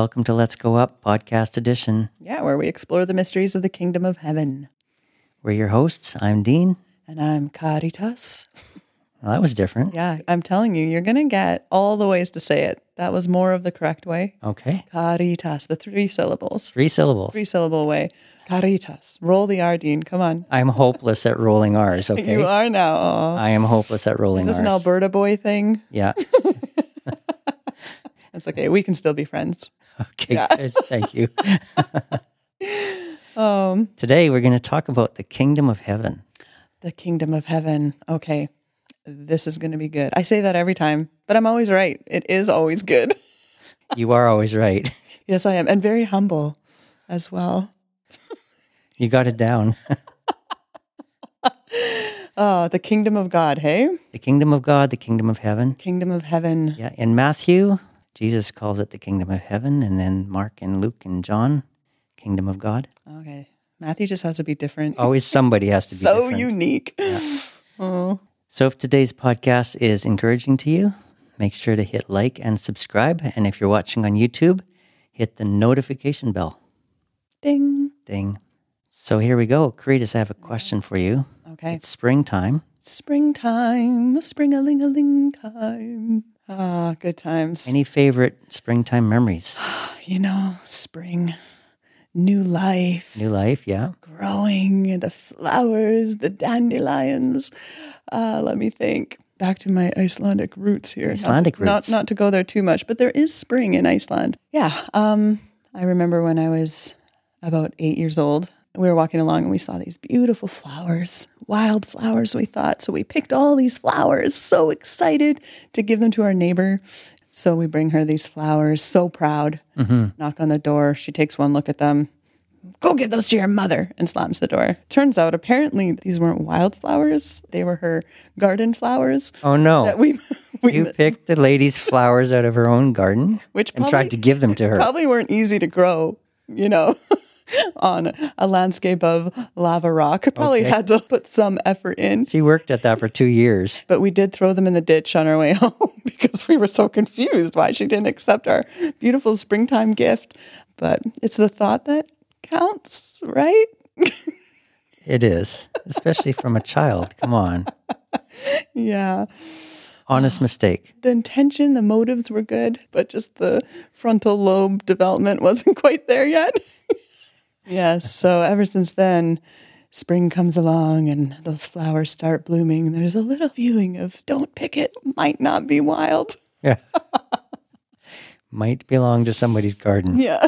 Welcome to Let's Go Up podcast edition. Yeah, where we explore the mysteries of the kingdom of heaven. We're your hosts. I'm Dean. And I'm Karitas. Well, that was different. Yeah, I'm telling you, you're going to get all the ways to say it. That was more of the correct way. Okay. Karitas, the three syllables. Three syllables. Three syllable way. Karitas. Roll the R, Dean. Come on. I'm hopeless at rolling R's. Okay. You are now. Aw. I am hopeless at rolling Is this R's. an Alberta boy thing? Yeah. It's okay. We can still be friends. Okay. Yeah. Good. Thank you. Um, Today, we're going to talk about the kingdom of heaven. the kingdom of heaven. Okay. This is going to be good. I say that every time, but I'm always right. It is always good. You are always right. Yes, I am. And very humble as well. You got it down. Oh, the kingdom of God, hey? The kingdom of God, the kingdom of heaven. Kingdom of heaven. Yeah. In Matthew, Jesus calls it the kingdom of heaven. And then Mark and Luke and John, kingdom of God. Okay. Matthew just has to be different. Oh, Always somebody has to be so different. unique. Oh, So if today's podcast is encouraging to you, make sure to hit like and subscribe. And if you're watching on YouTube, hit the notification bell. ding. Ding. So here we go. Karitas, I have a question for you. Okay. It's springtime. Springtime, spring a ling a ling time. Ah, good times. Any favorite springtime memories? you know, spring, new life, New life, yeah. growing, the flowers, the dandelions. Uh, let me think. Back to my Icelandic roots here. Not Icelandic not, roots. Not to go there too much, but there is spring in Iceland. Yeah. Um, I remember when I was about eight years old. We were walking along and we saw these beautiful flowers, wild flowers, we thought. So we picked all these flowers, so excited to give them to our neighbor. So we bring her these flowers, so proud. Mm-hmm. Knock on the door. She takes one look at them. Go give those to your mother and slams the door. Turns out, apparently, these weren't wildflowers. They were her garden flowers Oh no. that we, we you picked the lady's flowers out of her own garden which and probably, tried to give them to her. probably weren't easy to grow, you know, on a landscape of lava rock. Probably Okay. had to put some effort in. She worked at that for two years. But we did throw them in the ditch on our way home because we were so confused why she didn't accept our beautiful springtime gift. But it's the thought that counts, right? It is, especially from a child. Come on. Yeah. Honest mistake. The intention, the motives were good, but just the frontal lobe development wasn't quite there yet. Yes. So ever since then, spring comes along and those flowers start blooming. And there's a little feeling of don't pick it, might not be wild. Yeah. Might belong to somebody's garden. Yeah.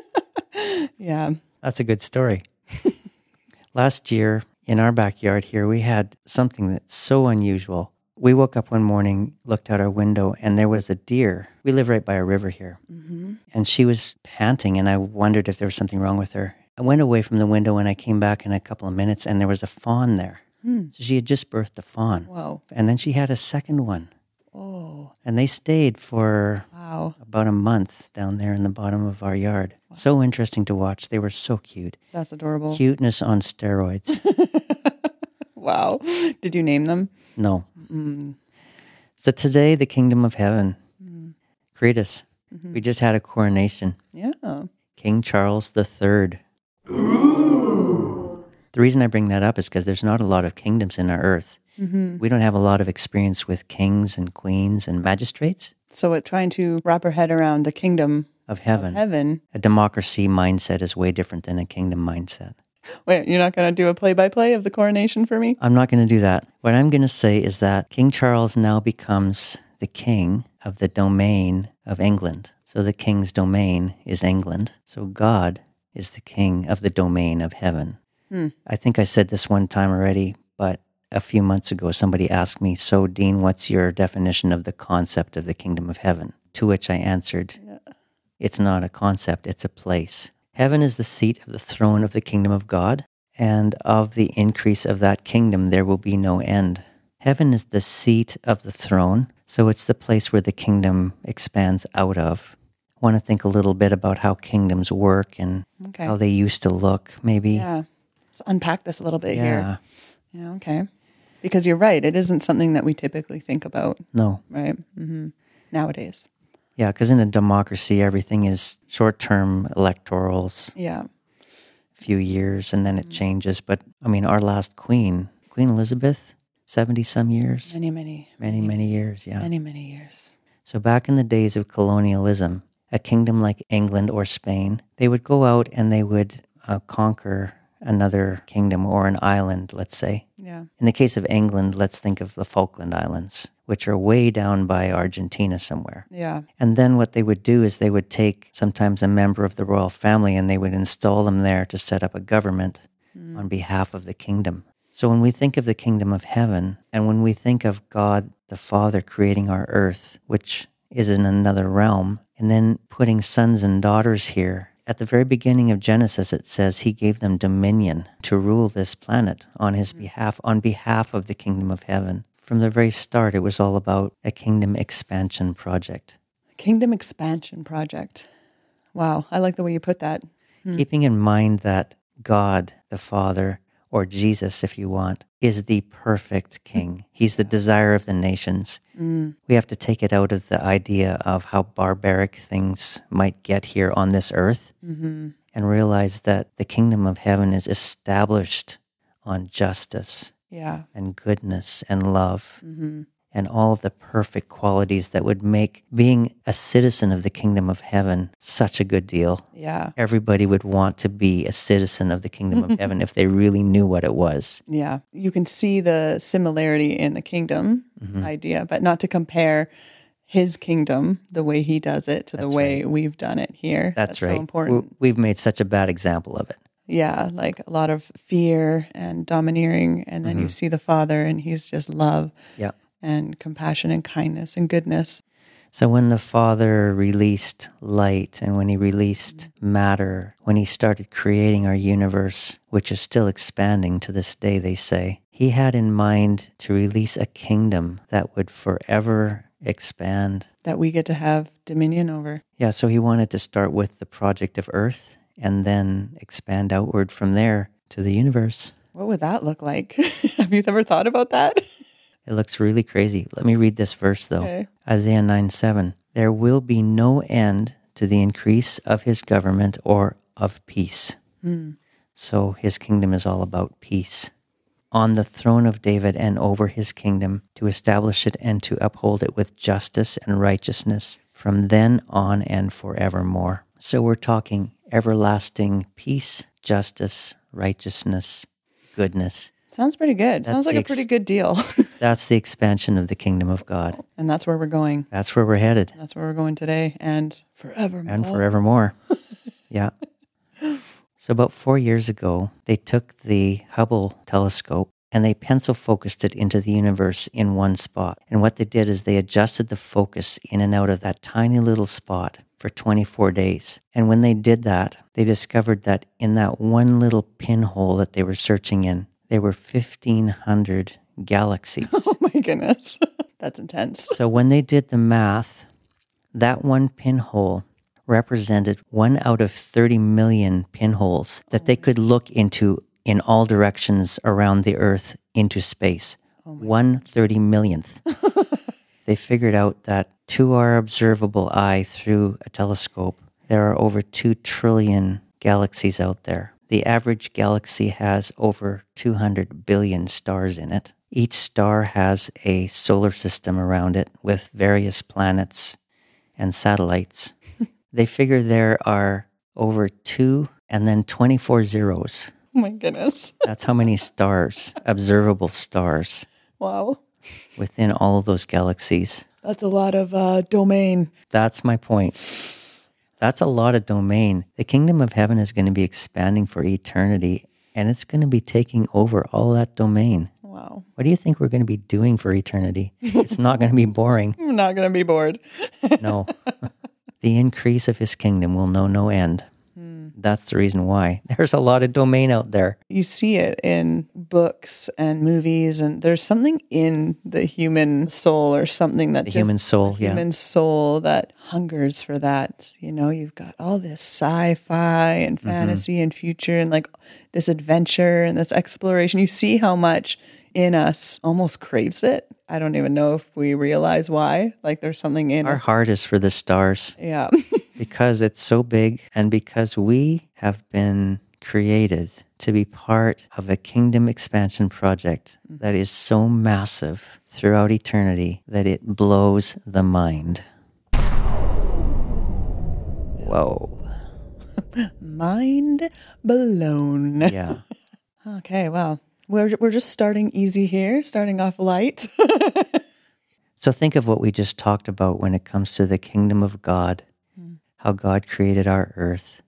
yeah. That's a good story. Last year in our backyard here, we had something that's so unusual. We woke up one morning, looked out our window, and there was a deer. We live right by a river here. Mm-hmm. And she was panting, and I wondered if there was something wrong with her. I went away from the window and I came back in a couple of minutes, and there was a fawn there. Hmm. So she had just birthed a fawn. Whoa. And then she had a second one. Oh, And they stayed for wow. about a month down there in the bottom of our yard. So interesting to watch. They were so cute. That's adorable. Cuteness on steroids. Wow. Did you name them? No. So today, the kingdom of heaven. Mm. Karitas, mm-hmm. we just had a coronation. Yeah. King Charles III. The reason I bring that up is because there's not a lot of kingdoms in our earth. Mm-hmm. We don't have a lot of experience with kings and queens and magistrates So it trying to wrap our head around the kingdom of heaven. heaven. A democracy mindset is way different than a kingdom mindset. Wait, you're not going to do a play by play of the coronation for me? I'm not going to do that. What I'm going to say is that King Charles now becomes the king of the domain of England. So the king's domain is England. So God is the king of the domain of heaven. Hmm. I think I said this one time already, but a few months ago somebody asked me, So, Dean, what's your definition of the concept of the kingdom of heaven? To which I answered, It's not a concept, it's a place. Heaven is the seat of the throne of the kingdom of God, and of the increase of that kingdom there will be no end. Heaven is the seat of the throne, so it's the place where the kingdom expands out of. I want to think a little bit about how kingdoms work and Okay. how they used to look, maybe. Yeah. Let's unpack this a little bit Yeah. here. Yeah, okay. Because you're right. It isn't something that we typically think about, No. right? Mm-hmm. Nowadays. Yeah, because in a democracy, everything is short term electorals, Yeah. few years, and then it changes. But I mean, our last queen, Queen Elizabeth, 70 some years, Many, many, many, many years. Yeah. many, many years. So back in the days of colonialism, a kingdom like England or Spain, they would go out and they would uh, conquer another kingdom or an island, let's say. Yeah. In the case of England, let's think of the Falkland Islands, which are way down by Argentina somewhere. Yeah. And then what they would do is they would take sometimes a member of the royal family and they would install them there to set up a government hmm. on behalf of the kingdom. So when we think of the kingdom of heaven and when we think of God the Father creating our earth, which is in another realm, and then putting sons and daughters here, at the very beginning of Genesis, it says he gave them dominion to rule this planet on his hmm. behalf, on behalf of the kingdom of heaven. From the very start, it was all about a kingdom expansion project. Kingdom expansion project. Wow. I like the way you put that. Hmm. keeping in mind that God the Father, or Jesus, if you want, is the perfect King. He's the desire of the nations. Hmm. We have to take it out of the idea of how barbaric things might get here on this earth mm-hmm. and realize that the kingdom of heaven is established on justice Yeah. and goodness and love and all of the perfect qualities that would make being a citizen of the kingdom of heaven such a good deal Yeah. everybody would want to be a citizen of the kingdom of heaven if they really knew what it was. Yeah. You can see the similarity in the kingdom Mm-hmm. idea, but not to compare his kingdom, the way he does it, to the way we've done it here. That's, right. so important. We- We've made such a bad example of it. Yeah. Like a lot of fear and domineering. And then you mm-hmm. see the father and he's just love Yeah. and compassion and kindness and goodness. So when the Father released light and when he released matter, when he started creating our universe, which is still expanding to this day, they say, he had in mind to release a kingdom that would forever expand. that we get to have dominion over. Yeah, so he wanted to start with the project of Earth and then expand outward from there to the universe. What would that look like? have you ever thought about that? It looks really crazy. Let me read this verse though. Okay. Isaiah 9 7. There will be no end to the increase of his government or of peace. Hmm. So his kingdom is all about peace. On the throne of David and over his kingdom, to establish it and to uphold it with justice and righteousness from then on and forevermore. So we're talking everlasting peace, justice, righteousness, goodness. Sounds pretty good. Sounds like the a pretty good deal. That's the expansion of the kingdom of God. and that's where we're going. That's where we're headed. That's where we're going today and forever. and forevermore. yeah. So, about four years ago, they took the Hubble telescope and they pencil focused it into the universe in one spot. And what they did is they adjusted the focus in and out of that tiny little spot for 24 days. And when they did that, they discovered that in that one little pinhole that they were searching in, there were 1,500 galaxies. Oh my goodness. that's intense. So when they did the math, that one pinhole represented one out of 30 million pinholes that they could look into in all directions around the earth into space. Oh one thirty millionth. they figured out that to our observable eye through a telescope, there are over 2 trillion galaxies out there. The average galaxy has over 200 billion stars in it. Each star has a solar system around it with various planets and satellites. they figure there are over two and then 24 zeros. Oh my goodness. That's how many stars, observable stars, Wow. Within all of those galaxies. That's a lot of uh, domain. That's my point. That's a lot of domain. The kingdom of heaven is going to be expanding for eternity and it's going to be taking over all that domain. Wow. What do you think we're going to be doing for eternity? It's not going to be boring. I'm not going to be bored. No. the increase of his kingdom will know no end. That's the reason why. There's a lot of domain out there. You see it in books and movies, and there's something in the human soul or something that The just- human soul, yeah. human soul that hungers for that. You know, you've got all this sci-fi and Mm-hmm. fantasy and future and like this adventure and this exploration. You see how much in us almost craves it. I don't even know if we realize why. Like there's something in Our us. heart is for the stars Yeah. because it's so big and because we have been created to be part of a kingdom expansion project mm-hmm. that is so massive throughout eternity that it blows the mind. Whoa. Mind blown. Yeah. Okay, well, we're we're just starting easy here, starting off light. So think of what we just talked about when it comes to the kingdom of God, how God created our earth,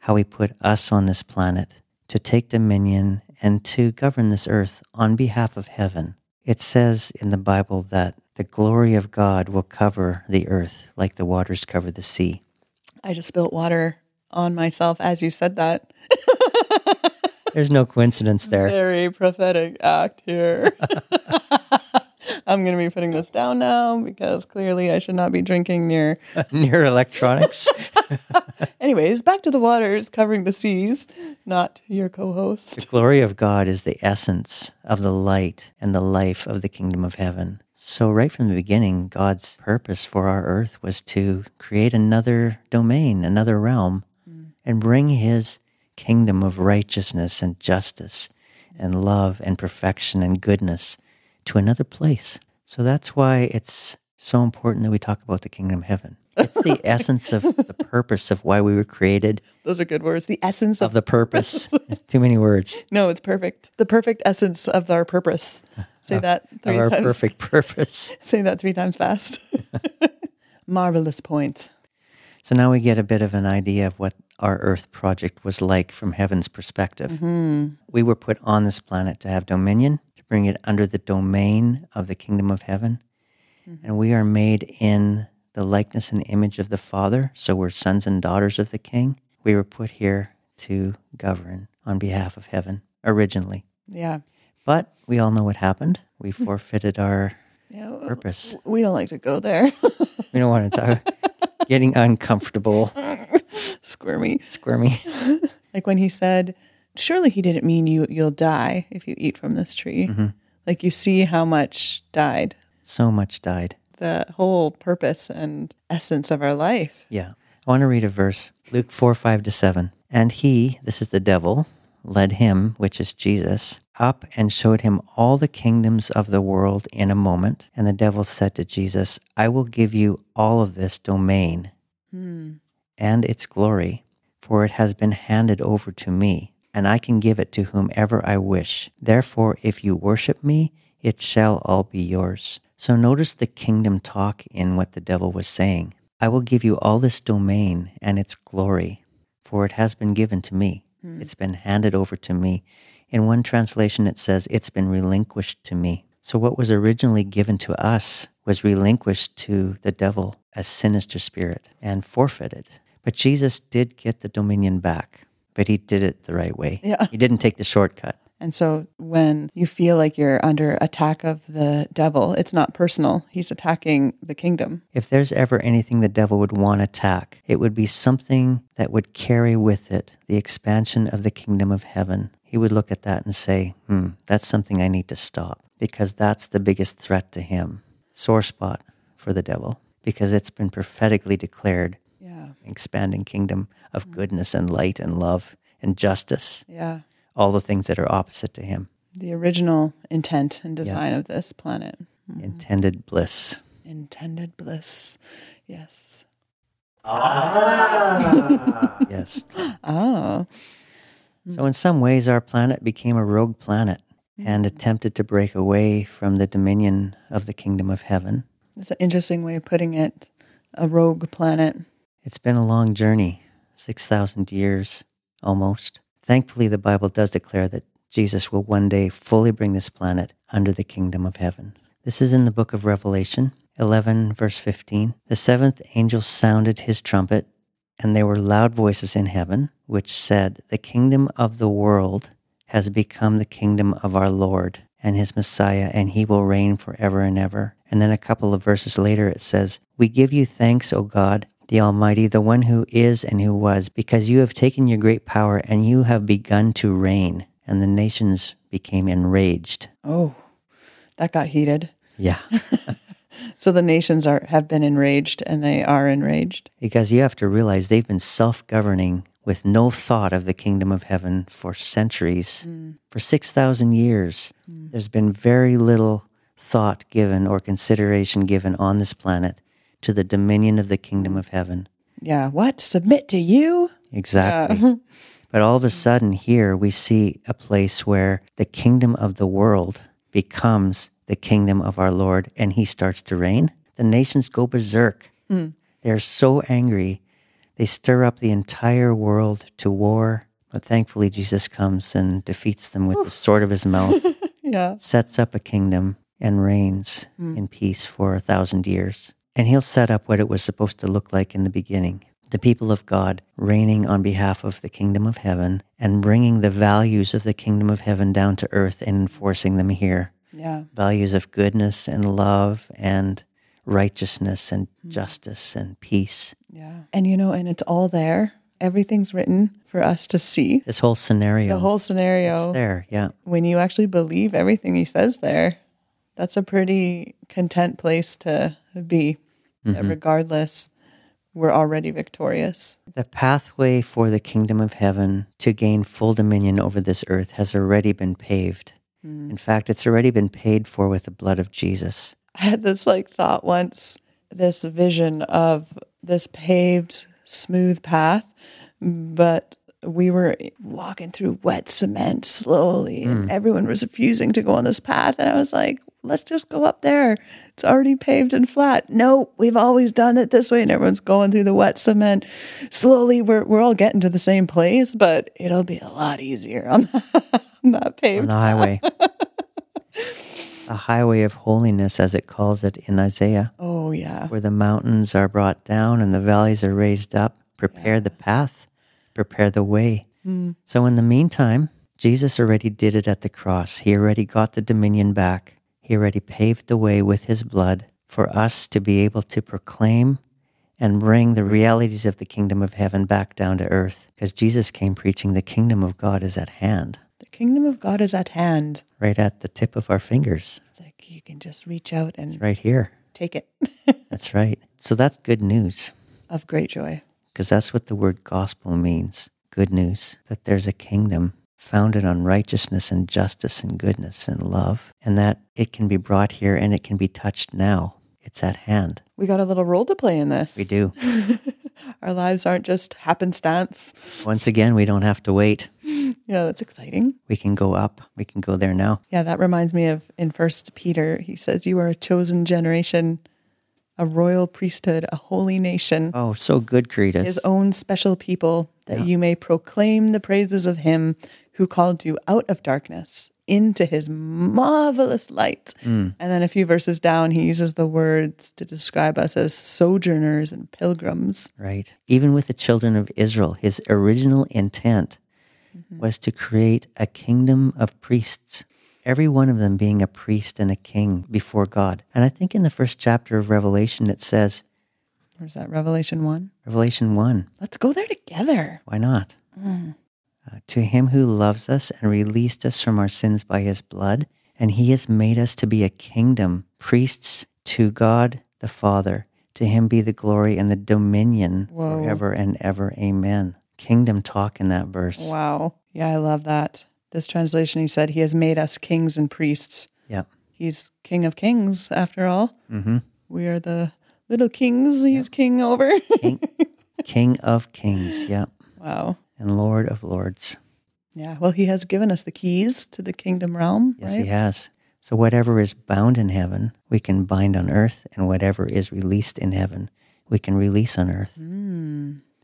how he put us on this planet to take dominion and to govern this earth on behalf of heaven. It says in the Bible that the glory of God will cover the earth like the waters cover the sea. I just spilt water on myself as you said that. There's no coincidence there. Very prophetic act here. I'm going to be putting this down now because clearly I should not be drinking near. Near electronics. Anyways, back to the waters covering the seas, not your co host. The glory of God is the essence of the light and the life of the kingdom of heaven. So, right from the beginning, God's purpose for our earth was to create another domain, another realm, mm. and bring his kingdom of righteousness and justice and love and perfection and goodness to another place. So, that's why it's so important that we talk about the kingdom of heaven. It's the essence of the purpose of why we were created, Those are good words. The essence of of the purpose. Too many words. No, it's perfect. The perfect essence of our purpose. Say that Of three our times. perfect purpose. Say that three times fast. Marvelous point. So now we get a bit of an idea of what our Earth project was like from heaven's perspective. Mm-hmm. We were put on this planet to have dominion, bring it under the domain of the kingdom of heaven. Mm-hmm. And we are made in the likeness and image of the Father. So we're sons and daughters of the King. We were put here to govern on behalf of heaven originally. Yeah. But we all know what happened. We forfeited our Yeah. purpose. We don't like to go there. We don't want to talk. Getting uncomfortable, Squirmy. squirmy. Like when he said, Surely he didn't mean you you'll die if you eat from this tree. Mm-hmm. Like you see how much died. So much died. The whole purpose and essence of our life. Yeah. I want to read a verse Luke 4 5 to 7. And he, this is the devil, led him, which is Jesus, up and showed him all the kingdoms of the world in a moment. And the devil said to Jesus, I will give you all of this domain hmm. and its glory, for it has been handed over to me, and I can give it to whomever I wish. Therefore, if you worship me, it shall all be yours. So notice the kingdom talk in what the devil was saying. I will give you all this domain and its glory, for it has been given to me. Hmm. It's been handed over to me. In one translation, it says, It's been relinquished to me. So, what was originally given to us was relinquished to the devil a sinister spirit and forfeited. But Jesus did get the dominion back, but he did it the right way. Yeah. He didn't take the shortcut. And so when you feel like you're under attack of the devil, it's not personal. He's attacking the kingdom. If there's ever anything the devil would want to attack, it would be something that would carry with it the expansion of the kingdom of heaven. He would look at that and say, hmm, that's something I need to stop because that's the biggest threat to him. Sore spot for the devil because it's been prophetically declared. Expanding kingdom of mm. goodness and light and love and justice, Yeah. all the things that are opposite to him. The original intent and design of this planet. Mm-hmm. Intended bliss. Intended bliss. Yes. Ah. yes. Oh. Mm. So, in some ways, our planet became a rogue planet mm-hmm. and attempted to break away from the dominion of the kingdom of heaven. That's an interesting way of putting it. A rogue planet. It's been a long journey 6,000 years almost. Thankfully, the Bible does declare that Jesus will one day fully bring this planet under the kingdom of heaven. This is in the book of Revelation 11, verse 15. The seventh angel sounded his trumpet, and there were loud voices in heaven, which said, The kingdom of the world has become the kingdom of our Lord and his Messiah, and he will reign forever and ever. And then a couple of verses later, it says, We give you thanks, O God, the Almighty, the one who is and who was, because you have taken your great power and you have begun to reign. And the nations became enraged. Oh. that got heated. Yeah. So the nations are have been enraged and they are enraged. because you have to realize they've been self governing with no thought of the kingdom of heaven for centuries. Hmm. For 6,000 years, hmm. there's been very little thought given or consideration given on this planet to the dominion of the kingdom of heaven. Yeah, what? Submit to you? Exactly. but all of a sudden, here we see a place where the kingdom of the world becomes the kingdom of our Lord and he starts to reign. The nations go berserk. Hmm. They're so angry. They stir up the entire world to war. But thankfully, Jesus comes and defeats them with the sword of his mouth, Yeah. sets up a kingdom, and reigns hmm. in peace for a thousand years. And he'll set up what it was supposed to look like in the beginning the people of God reigning on behalf of the kingdom of heaven and bringing the values of the kingdom of heaven down to earth and enforcing them here. Yeah. Values of goodness and love and righteousness and mm-hmm. justice and peace. Yeah. And you know, and it's all there. Everything's written for us to see. This whole scenario. The whole scenario. it's there, yeah. When you actually believe everything he says there, that's a pretty content place to be. That mm-hmm. regardless, we're already victorious. The pathway for the kingdom of heaven to gain full dominion over this earth has already been paved. Hmm. In fact, it's already been paid for with the blood of Jesus. I had this like thought once, this vision of this paved, smooth path, but we were walking through wet cement slowly, and hmm. everyone was refusing to go on this path. And I was like, let's just go up there. It's already paved and flat. No, we've always done it this way. And everyone's going through the wet cement. Slowly, we're, we're all getting to the same place, but it'll be a lot easier on, on that on the highway. a highway of holiness, as it calls it in Isaiah, Oh, yeah. where the mountains are brought down and the valleys are raised up. Prepare the path, prepare the way. Hmm. So, in the meantime, Jesus already did it at the cross. He already got the dominion back. He already paved the way with his blood for us to be able to proclaim and bring the realities of the kingdom of heaven back down to earth. Because Jesus came preaching the kingdom of God is at hand, The kingdom of God is at hand. right at the tip of our fingers, It's like you can just reach out and right here. take it That's right. So that's good news of great joy. because that's what the word gospel means good news that there's a kingdom founded on righteousness and justice and goodness and love, and that it can be brought here and it can be touched now. It's at hand. We got a little role to play in this. We do. Our lives aren't just happenstance. Once again, we don't have to wait. Yeah, that's exciting. We can go up. We can go there now. Yeah, that reminds me of in First Peter. He says, "You are a chosen generation, a royal priesthood, a holy nation, Oh, so good, Karitas. His own special people, that you may proclaim the praises of Him who called you out of darkness into His marvelous light." Mm. And then a few verses down, he uses the words to describe us as sojourners and pilgrims. Right. Even with the children of Israel, his original intent mm-hmm. was to create a kingdom of priests, every one of them being a priest and a king before God. And I think in the first chapter of Revelation, it says, Where's that? Revelation one. Revelation 1, Let's go there together. why not? Uh, to him who loves us and released us from our sins by his blood, and he has made us to be a kingdom, priests to God the Father. To him be the glory and the dominion Whoa. forever and ever. Amen. Kingdom talk in that verse. Wow. Yeah, I love that. This translation, he said, He has made us kings and priests. Yeah. He's King of Kings, after all. Mm-hmm. We are the little kings he's king over. King, King of kings. Yep. wow. And Lord of lords. Yeah. Well, he has given us the keys to the kingdom realm. Yes, right? he has. So whatever is bound in heaven, we can bind on earth, and whatever is released in heaven, we can release on earth.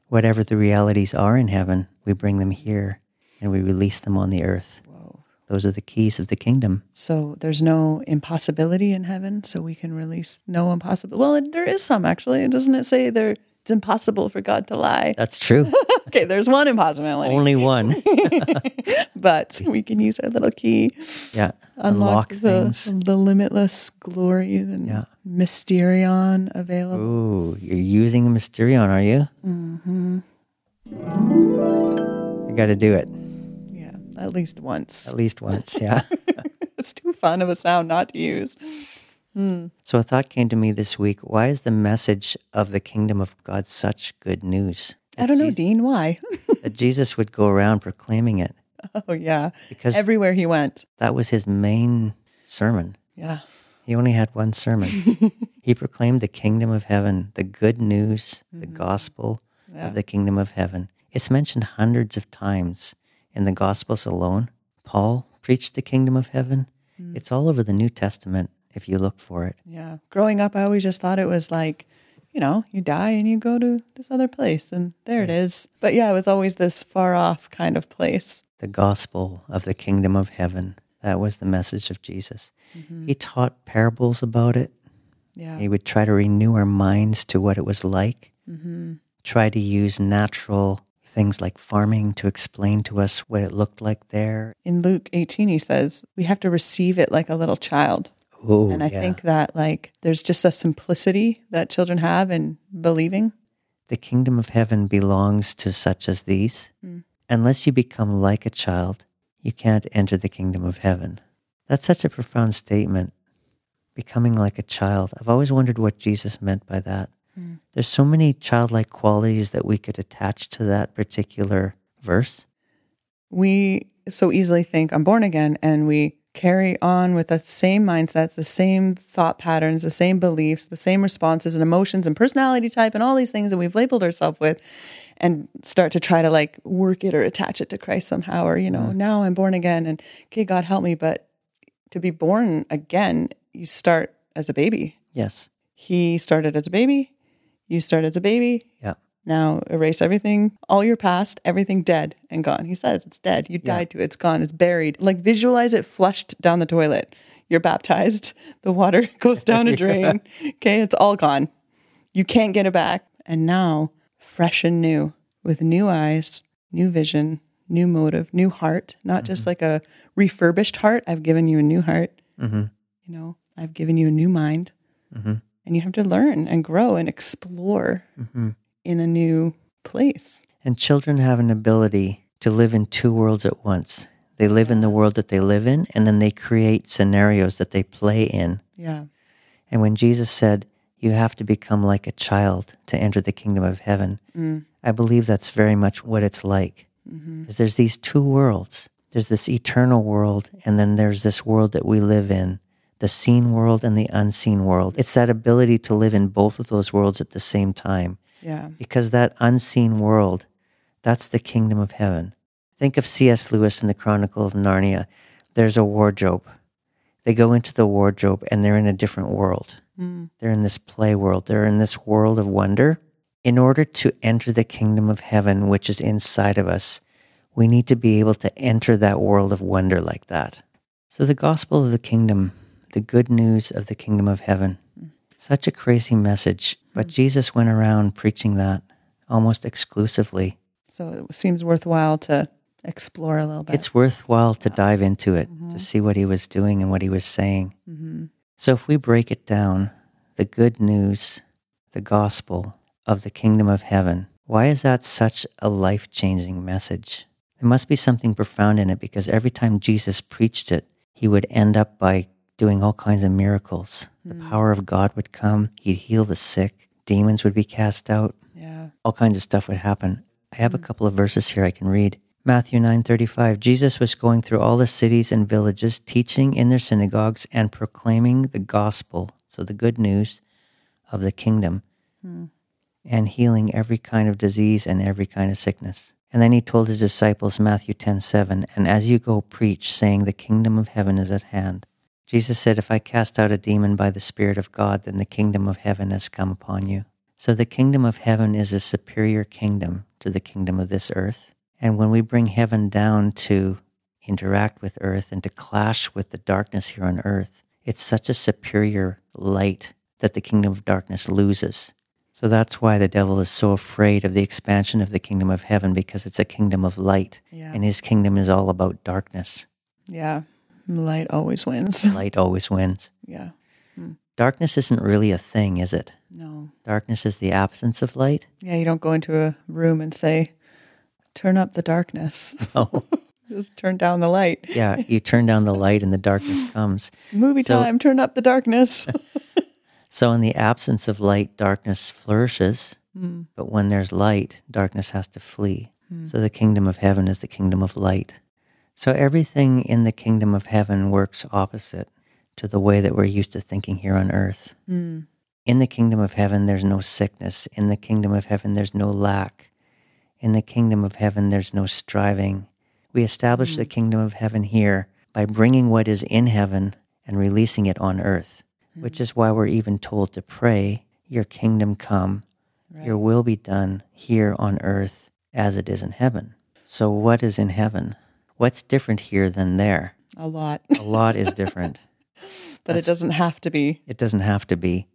Whatever the realities are in heaven, we bring them here and we release them on the earth. Whoa. Those are the keys of the kingdom. So there's no impossibility in heaven, so we can release no impossible. Well, there is some actually. Doesn't it say there it's impossible for God to lie? That's true. Okay, there's one impossibility, Only one. but we can use our little key. Yeah. unlock, Unlock the, things. the limitless glory and Yeah. mysterion available. Ooh, you're using a Mysterion, are you? Mm-hmm. You got to do it at least once. at least once. Yeah. it's too fun of a sound not to use. Hmm. So a thought came to me this week. Why is the message of the kingdom of God such good news? I don't know, Dean, why? That Jesus would go around proclaiming it oh, yeah. because Everywhere he went. that was his main sermon. Yeah. He only had one sermon. he proclaimed the kingdom of heaven, the good news, the mm-hmm. gospel Yeah. of the kingdom of heaven. It's mentioned hundreds of times in the gospels alone. Paul preached the kingdom of heaven. Mm. It's all over the New Testament if you look for it. Yeah. Growing up, I always just thought it was like, you know, you die and you go to this other place and there it is. But yeah, it was always this far off kind of place. the gospel of the kingdom of heaven. That was the message of Jesus. Mm-hmm. He taught parables about it. Yeah. He would try to renew our minds to what it was like, mm-hmm. try to use natural things like farming to explain to us what it looked like there. In Luke 18, he says, we have to receive it like a little child. Oh, and I yeah. think that like there's just a simplicity that children have in believing. the kingdom of heaven belongs to such as these. Mm. Unless you become like a child, you can't enter the kingdom of heaven. That's such a profound statement. Becoming like a child. I've always wondered what Jesus meant by that. Hmm. There's so many childlike qualities that we could attach to that particular verse. We so easily think I'm born again and we carry on with the same mindsets, the same thought patterns, the same beliefs, the same responses and emotions and personality type and all these things that we've labeled ourselves with and start to try to like work it or attach it to Christ somehow or you know, hmm. now I'm born again and okay, God help me, but to be born again, you start as a baby. Yes. He started as a baby, you start as a baby, Yeah. now erase everything, all your past, everything dead and gone. He says it's dead. You died to it. It's gone. It's buried. Like visualize it flushed down the toilet. You're baptized. The water goes down a drain. Okay. It's all gone. You can't get it back. And now, fresh and new, with new eyes, new vision, new motive, new heart, not just like a refurbished heart. I've given you a new heart. Mm-hmm. You know, I've given you a new mind. And you have to learn and grow and explore Mm-hmm. in a new place. And children have an ability to live in two worlds at once. They live in the world that they live in, and then they create scenarios that they play in. Yeah. And when Jesus said, You have to become like a child to enter the kingdom of heaven, I believe that's very much what it's like. Because there's these two worlds there's this eternal world, and then there's this world that we live in the seen world and the unseen world. It's that ability to live in both of those worlds at the same time. Yeah. Because that unseen world, that's the kingdom of heaven. Think of C.S. Lewis in the Chronicle of Narnia. There's a wardrobe. They go into the wardrobe and they're in a different world. Hmm. They're in this play world. They're in this world of wonder. In order to enter the kingdom of heaven, which is inside of us, we need to be able to enter that world of wonder like that. So, the gospel of the kingdom, the good news of the kingdom of heaven, such a crazy message. But Jesus went around preaching that almost exclusively. So it seems worthwhile to explore a little bit. It's worthwhile to uh-huh. dive into it to mm-hmm. see what he was doing and what he was saying. Mm-hmm. So, if we break it down, the good news, the gospel of the kingdom of heaven, why is that such a life changing message? There must be something profound in it because every time Jesus preached it, he would end up by doing all kinds of miracles. The power of God would come, he'd heal the sick, demons would be cast out, yeah. all kinds of stuff would happen. I have a couple of verses here I can read. Matthew 9:35 Jesus was going through all the cities and villages teaching in their synagogues and proclaiming the gospel, so the good news of the kingdom Mm. and healing every kind of disease and every kind of sickness. And then he told his disciples Matthew 10:7 and as you go preach saying the kingdom of heaven is at hand. Jesus said if I cast out a demon by the spirit of God then the kingdom of heaven has come upon you. So the kingdom of heaven is a superior kingdom to the kingdom of this earth. And when we bring heaven down to interact with earth and to clash with the darkness here on earth, it's such a superior light that the kingdom of darkness loses. So that's why the devil is so afraid of the expansion of the kingdom of heaven because it's a kingdom of light. Yeah. And his kingdom is all about darkness. Yeah. Light always wins. Light always wins. yeah. Hmm. Darkness isn't really a thing, is it? No. Darkness is the absence of light. Yeah, you don't go into a room and say, turn up the darkness. Oh, Just turn down the light. yeah, you turn down the light and the darkness comes. Movie So- time, turn up the darkness. So, in the absence of light, darkness flourishes. Hmm. But when there's light, darkness has to flee. Hmm. So, the kingdom of heaven is the kingdom of light. So, everything in the kingdom of heaven works opposite to the way that we're used to thinking here on earth. Hmm. In the kingdom of heaven, there's no sickness. In the kingdom of heaven, there's no lack. In the kingdom of heaven, there's no striving. We establish the hmm. kingdom of heaven here by bringing what is in heaven and releasing it on earth, which hmm. is why we're even told to pray, Your kingdom come, your will be done here on earth as it is in heaven. So, what is in heaven? What's different here than there? A lot. A lot is different. But it doesn't have to be. It doesn't have to be,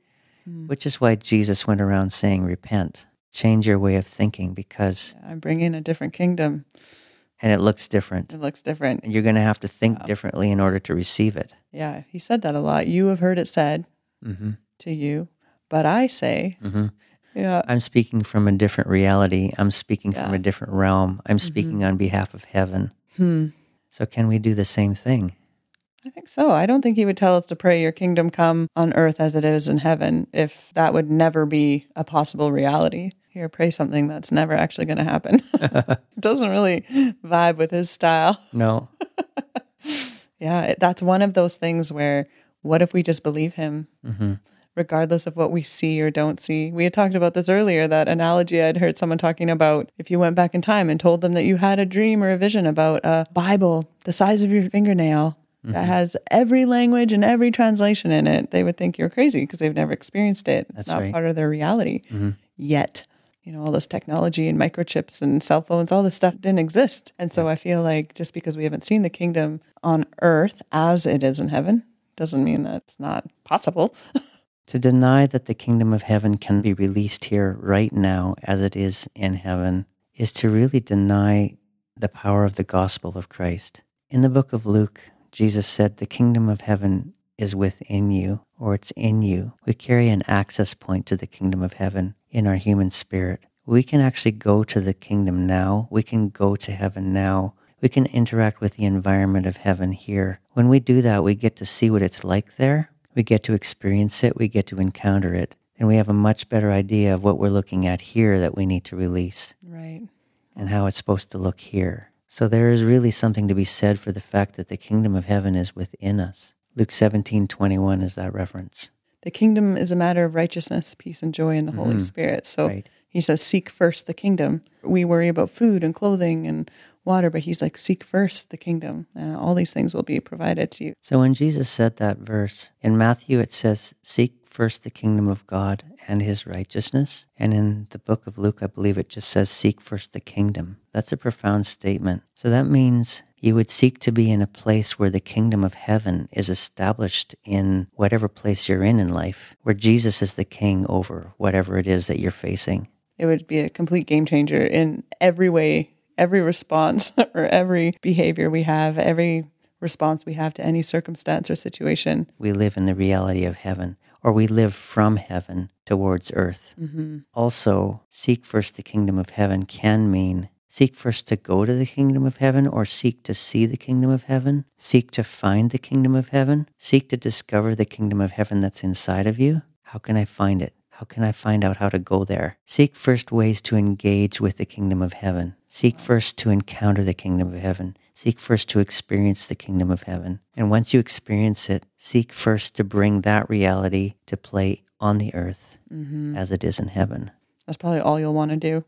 which is why Jesus went around saying, Repent, change your way of thinking because, I'm bringing a different kingdom. and it looks different. It looks different. And you're going to have to think differently in order to receive it. Yeah, he said that a lot. You have heard it said hmm to you, but I say, hmm yeah, I'm speaking from a different reality. I'm speaking from a different realm. I'm speaking on behalf of heaven. Hmm. So, can we do the same thing? I think so. I don't think he would tell us to pray, Your kingdom come on earth as it is in heaven, if that would never be a possible reality. Here, pray something that's never actually going to happen. it doesn't really vibe with his style. No. Yeah, that's one of those things where what if we just believe him, hmm regardless of what we see or don't see? We had talked about this earlier, that analogy I'd heard someone talking about. If you went back in time and told them that you had a dream or a vision about a Bible the size of your fingernail that mm-hmm. has every language and every translation in it, they would think you're crazy because they've never experienced it. It's That's not right. part of their reality mm-hmm. yet. You know, all this technology and microchips and cell phones, all this stuff didn't exist. And so I feel like just because we haven't seen the kingdom on earth as it is in heaven doesn't mean that it's not possible. To deny that the kingdom of heaven can be released here right now as it is in heaven is to really deny the power of the gospel of Christ. In the book of Luke, Jesus said, The kingdom of heaven is within you, or it's in you. We carry an access point to the kingdom of heaven in our human spirit. We can actually go to the kingdom now. We can go to heaven now. We can interact with the environment of heaven here. When we do that, we get to see what it's like there. We get to experience it. We get to encounter it. And we have a much better idea of what we're looking at here that we need to release right. and how it's supposed to look here. So there is really something to be said for the fact that the kingdom of heaven is within us. Luke 17 21 is that reference. The kingdom is a matter of righteousness, peace, and joy in the Holy mm-hmm. Spirit. So Right. he says, Seek first the kingdom. We worry about food and clothing and water, but he's like, Seek first the kingdom. And all these things will be provided to you. So when Jesus said that verse, in Matthew it says, Seek first the kingdom of God and his righteousness. And in the book of Luke, I believe it just says, Seek first the kingdom. That's a profound statement. So that means you would seek to be in a place where the kingdom of heaven is established in whatever place you're in in life, where Jesus is the king over whatever it is that you're facing. It would be a complete game changer in every way, every response or every behavior we have, every response we have to any circumstance or situation. we live in the reality of heaven, or we live from heaven towards earth. Mm-hmm. Also, seek first the kingdom of heaven can mean seek first to go to the kingdom of heaven, or seek to see the kingdom of heaven, seek to find the kingdom of heaven, seek to discover the kingdom of heaven that's inside of you. How can I find it? How can I find out how to go there? Seek first ways to engage with the kingdom of heaven. Seek first to encounter the kingdom of heaven. Seek first to experience the kingdom of heaven. And once you experience it, seek first to bring that reality to play on the earth mm-hmm. as it is in heaven. That's probably all you'll want to do.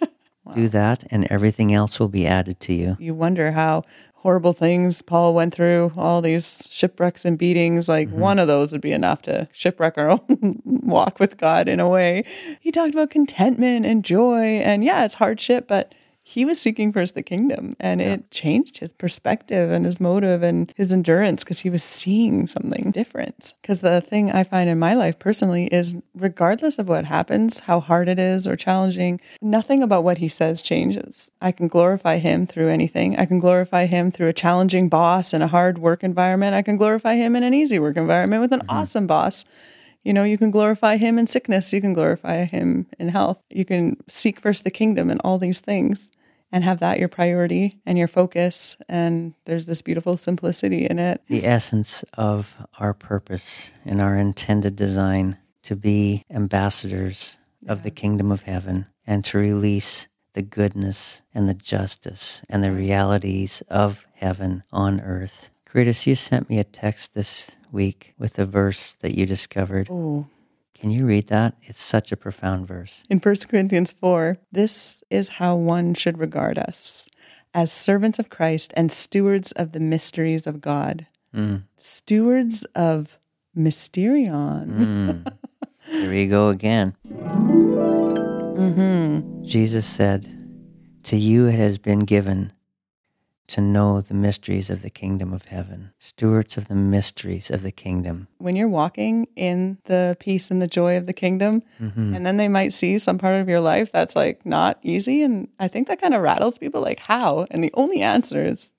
Do that, and everything else will be added to you. You wonder how horrible things Paul went through, all these shipwrecks and beatings. Like mm-hmm. one of those would be enough to shipwreck our own walk with God in a way. He talked about contentment and joy. And yeah, it's hardship, but he was seeking first the kingdom and it changed his perspective and his motive and his endurance because he was seeing something different. Because the thing I find in my life personally is regardless of what happens, how hard it is or challenging, nothing about what he says changes. I can glorify him through anything. I can glorify him through a challenging boss and a hard work environment. I can glorify him in an easy work environment with an mm-hmm. awesome boss. You know, you can glorify him in sickness. You can glorify him in health. You can seek first the kingdom and all these things. And have that your priority and your focus. And there's this beautiful simplicity in it. The essence of our purpose and our intended design to be ambassadors of the kingdom of heaven and to release the goodness and the justice and the realities of heaven on earth. Karitas, you sent me a text this week with a verse that you discovered. Oh, Can you read that? It's such a profound verse. in 1 Corinthians 4, this is how one should regard us as servants of Christ and stewards of the mysteries of God. Mm. Stewards of Mysterion. Mm. Here we go again. Mm-hmm. Jesus said, To you it has been given to know the mysteries of the kingdom of heaven, stewards of the mysteries of the kingdom. When you're walking in the peace and the joy of the kingdom, Mhm. and then they might see some part of your life that's like not easy. And I think that kind of rattles people like, how? And the only answer is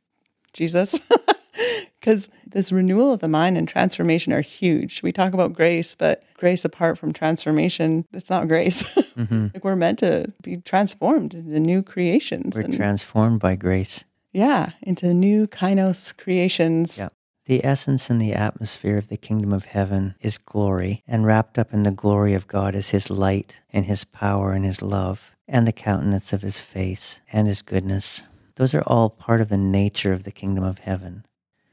Jesus. Because this renewal of the mind and transformation are huge. We talk about grace, but grace apart from transformation, it's not grace. Mhm. like we're meant to be transformed into new creations. We're and- transformed by grace. Yeah, into new kainos creations. Yeah. The essence and the atmosphere of the kingdom of heaven is glory, and wrapped up in the glory of God is his light and his power and his love, and the countenance of his face and his goodness. Those are all part of the nature of the kingdom of heaven.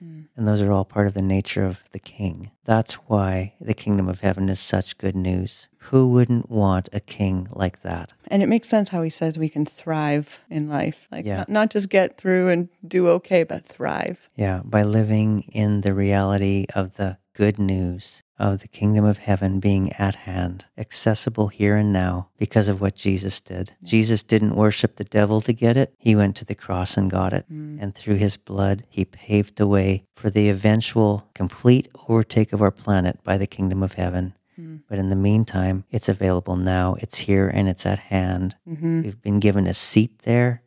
Mm. And those are all part of the nature of the king. That's why the kingdom of heaven is such good news. Who wouldn't want a king like that? And it makes sense how he says we can thrive in life. Like Yeah. not, not just get through and do okay, but thrive. Yeah, by living in the reality of the good news of the kingdom of heaven being at hand, accessible here and now because of what Jesus did. Jesus didn't worship the devil to get it, he went to the cross and got it. Mm. And through his blood, he paved the way for the eventual complete overtake of our planet by the kingdom of heaven. Mm. But in the meantime, it's available now. It's here and it's at hand. Mm-hmm. We've been given a seat there.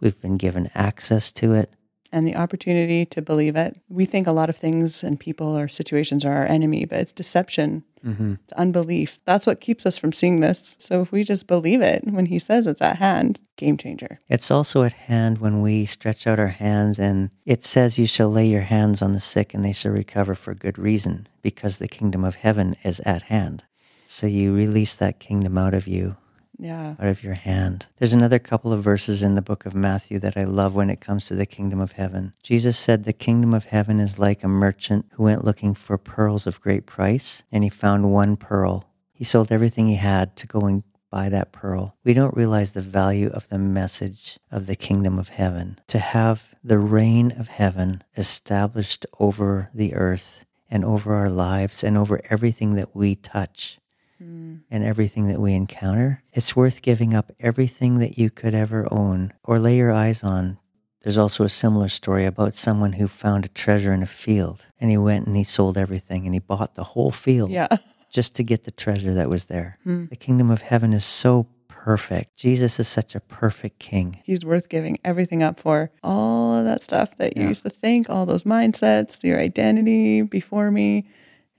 We've been given access to it. And the opportunity to believe it. We think a lot of things and people or situations are our enemy, but it's deception, mm-hmm. it's unbelief. That's what keeps us from seeing this. So if we just believe it when he says it's at hand, game changer. It's also at hand when we stretch out our hands, and it says, You shall lay your hands on the sick, and they shall recover for good reason, because the kingdom of heaven is at hand. So you release that kingdom out of you, Yeah. out of your hand. There's another couple of verses in the book of Matthew that I love when it comes to the kingdom of heaven. Jesus said, The kingdom of heaven is like a merchant who went looking for pearls of great price, and he found one pearl. He sold everything he had to go and buy that pearl. We don't realize the value of the message of the kingdom of heaven. To have the reign of heaven established over the earth and over our lives and over everything that we touch Hmm. and everything that we encounter, it's worth giving up everything that you could ever own or lay your eyes on. There's also a similar story about someone who found a treasure in a field and he went and he sold everything and he bought the whole field Yeah. just to get the treasure that was there. Hmm. The kingdom of heaven is so perfect. Jesus is such a perfect king. He's worth giving everything up for. All of that stuff that you used to think, all those mindsets, your identity before me,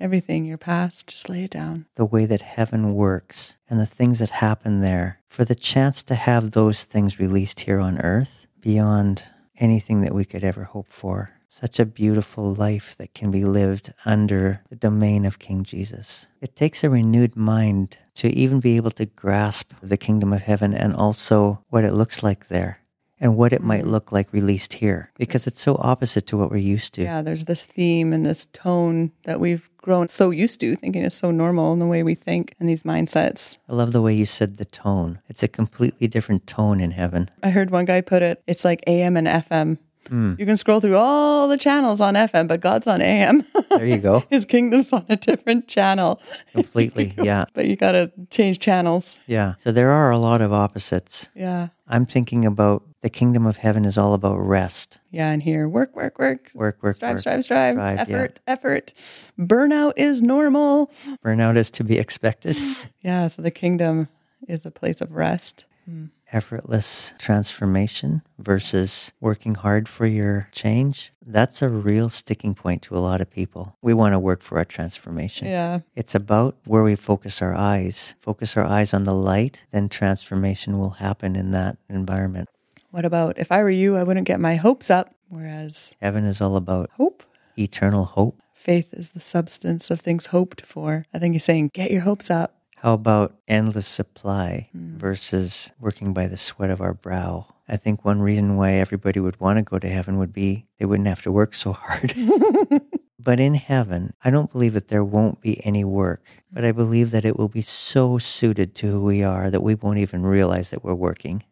everything, your past, just lay it down. The way that heaven works and the things that happen there, for the chance to have those things released here on earth beyond anything that we could ever hope for. Such a beautiful life that can be lived under the domain of King Jesus. It takes a renewed mind to even be able to grasp the kingdom of heaven and also what it looks like there and what it might look like released here because it's so opposite to what we're used to. Yeah, there's this theme and this tone that we've grown so used to, thinking is so normal in the way we think and these mindsets. I love the way you said the tone. It's a completely different tone in heaven. I heard one guy put it, it's like AM and FM. Hmm. You can scroll through all the channels on FM, but God's on AM. There you go. His kingdom's on a different channel. Completely. Yeah. But you got to change channels. Yeah. So there are a lot of opposites. Yeah. I'm thinking about the kingdom of heaven is all about rest. Yeah. And here, work, work, work. Work, work, Strive, work. strive, strive. Strive, yeah. effort, effort. Burnout is normal. Burnout is to be expected. Yeah. So the kingdom is a place of rest. Hmm. Effortless transformation versus working hard for your change. That's a real sticking point to a lot of people. We want to work for our transformation. Yeah. It's about where we focus our eyes. Focus our eyes on the light, then transformation will happen in that environment. What about if I were you, I wouldn't get my hopes up? Whereas Heaven is all about hope, eternal hope. faith is the substance of things hoped for. I think he's saying, get your hopes up. How about endless supply hmm. versus working by the sweat of our brow? I think one reason why everybody would want to go to heaven would be they wouldn't have to work so hard. but in heaven, I don't believe that there won't be any work, but I believe that it will be so suited to who we are that we won't even realize that we're working.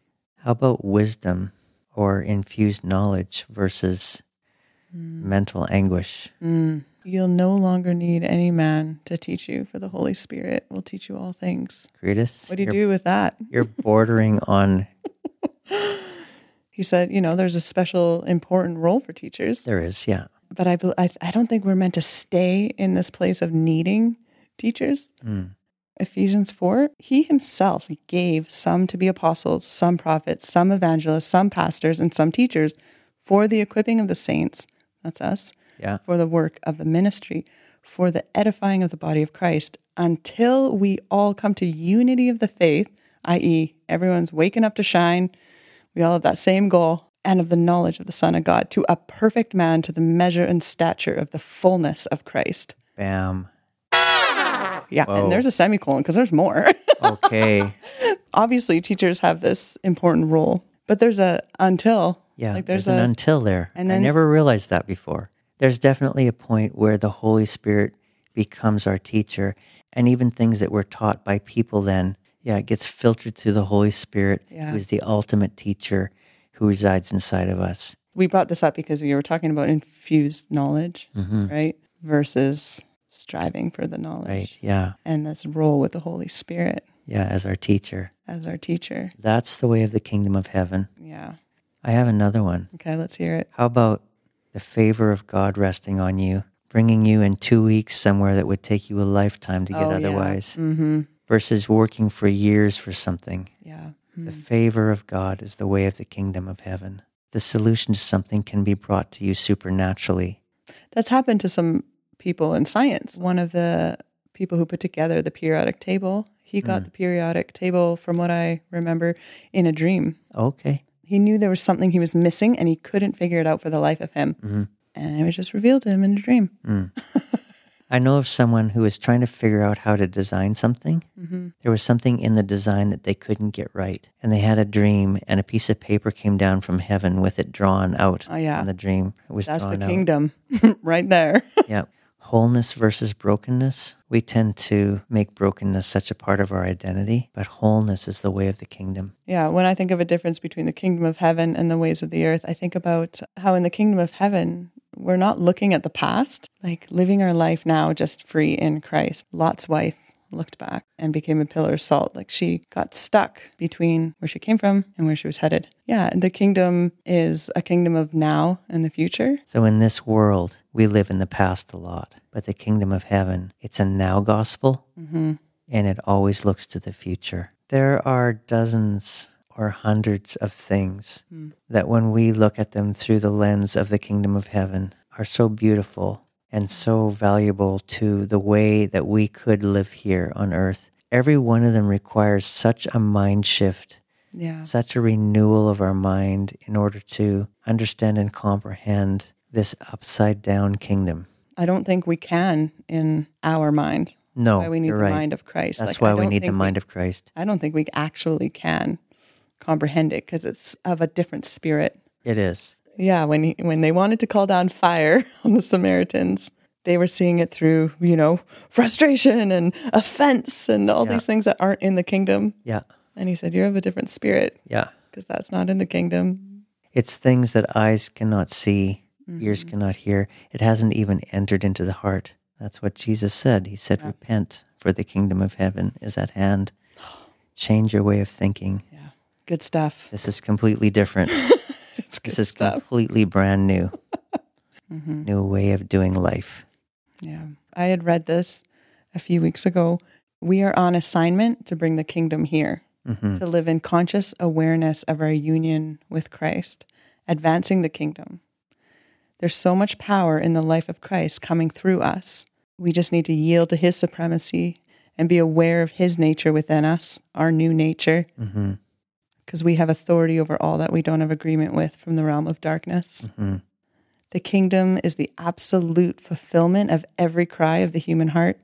How about wisdom or infused knowledge versus mm. mental anguish? Mm. You'll no longer need any man to teach you, for the Holy Spirit will teach you all things. Karitas, What do you do with that? you're bordering on He said, you know, there's a special important role for teachers, there is, yeah. but I, I, I don't think we're meant to stay in this place of needing teachers. Mm. Ephesians 4, he himself gave some to be apostles, some prophets, some evangelists, some pastors, and some teachers for the equipping of the saints. That's us. Yeah. For the work of the ministry, for the edifying of the body of Christ, until we all come to unity of the faith, i.e., everyone's waking up to shine. We all have that same goal. And of the knowledge of the Son of God, to a perfect man, to the measure and stature of the fullness of Christ. Bam. Yeah. Whoa. And there's a semicolon because there's more. Okay. obviously teachers have this important role, but there's a until. Yeah, like there's, there's, an until there. and then, I never realized that before. There's definitely a point where the Holy Spirit becomes our teacher, and even things that were taught by people then, yeah, it gets filtered through the Holy Spirit, Yeah. who's the ultimate teacher who resides inside of us. we brought this up because we were talking about infused knowledge, mm-hmm. right? Versus striving for the knowledge Right? Yeah. and this role with the Holy Spirit Yeah, as our teacher. as our teacher. That's the way of the kingdom of heaven. Yeah. I have another one. Okay, let's hear it. How about the favor of God resting on you, bringing you in two weeks somewhere that would take you a lifetime to get Oh, yeah. otherwise, Mm-hmm. versus working for years for something? Yeah. The favor of God is the way of the kingdom of heaven. The solution to something can be brought to you supernaturally. That's happened to some people in science. One of the people who put together the periodic table, he got mm. the periodic table, from what I remember, in a dream. Okay. He knew there was something he was missing and he couldn't figure it out for the life of him. Mm-hmm. And it was just revealed to him in a dream. Mm. I know of someone who was trying to figure out how to design something. Mm-hmm. There was something in the design that they couldn't get right. And they had a dream, and a piece of paper came down from heaven with it drawn out. Oh, yeah. In the dream, it was That's the kingdom right there. Yeah. Wholeness versus brokenness. We tend to make brokenness such a part of our identity, but wholeness is the way of the kingdom. yeah. When I think of a difference between the kingdom of heaven and the ways of the earth, I think about how in the kingdom of heaven, we're not looking at the past, like living our life now just free in Christ. Lot's wife looked back and became a pillar of salt. Like she got stuck between where she came from and where she was headed. Yeah. The kingdom is a kingdom of now and the future. So in this world, we live in the past a lot, but the kingdom of heaven, it's a now gospel mm-hmm. and it always looks to the future. There are dozens or hundreds of things hmm. that when we look at them through the lens of the kingdom of heaven are so beautiful and so valuable to the way that we could live here on earth. Every one of them requires such a mind shift Yeah. such a renewal of our mind in order to understand and comprehend this upside down kingdom. I don't think we can in our mind. No, That's why we need the right. mind of Christ. That's Like, why we need the mind of Christ. I don't think we actually can comprehend it because it's of a different spirit. It is. Yeah, when he, when they wanted to call down fire on the Samaritans, they were seeing it through, you know, frustration and offense and all Yeah. these things that aren't in the kingdom. Yeah. And he said, "You're of a different spirit Yeah. because that's not in the kingdom." It's things that eyes cannot see, ears Mm-hmm. cannot hear. It hasn't even entered into the heart. That's what Jesus said. He said, Repent, for the kingdom of heaven is at hand. Change your way of thinking. Yeah, good stuff. This is completely different. This is stuff. completely brand new. Mm-hmm. New way of doing life. Yeah. I had read this a few weeks ago. We are on assignment to bring the kingdom here, Mm-hmm. to live in conscious awareness of our union with Christ, advancing the kingdom. There's so much power in the life of Christ coming through us. We just need to yield to his supremacy and be aware of his nature within us, our new nature. Mm-hmm. Because we have authority over all that we don't have agreement with from the realm of darkness. Mm-hmm. The kingdom is the absolute fulfillment of every cry of the human heart,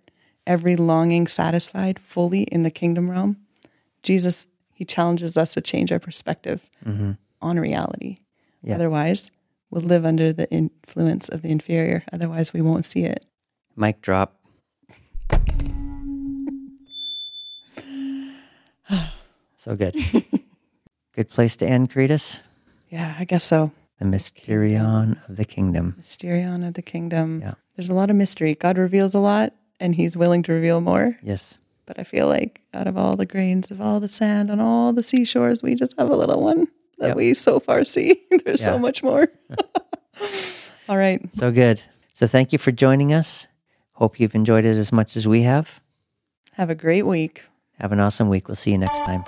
every longing satisfied fully in the kingdom realm. Jesus, he challenges us to change our perspective mm-hmm. on reality. Yeah. Otherwise, we'll live under the influence of the inferior. Otherwise, we won't see it. Mic drop. so good. good place to end, Karitas. Yeah, I guess so. The Mysterion of the Kingdom. Mysterion of the kingdom. Yeah. There's a lot of mystery. God reveals a lot and he's willing to reveal more. Yes. But I feel like out of all the grains of all the sand on all the seashores, we just have a little one that Yep. we so far see. There's so much more. all right. So good. So thank you for joining us. Hope you've enjoyed it as much as we have. Have a great week. Have an awesome week. We'll see you next time.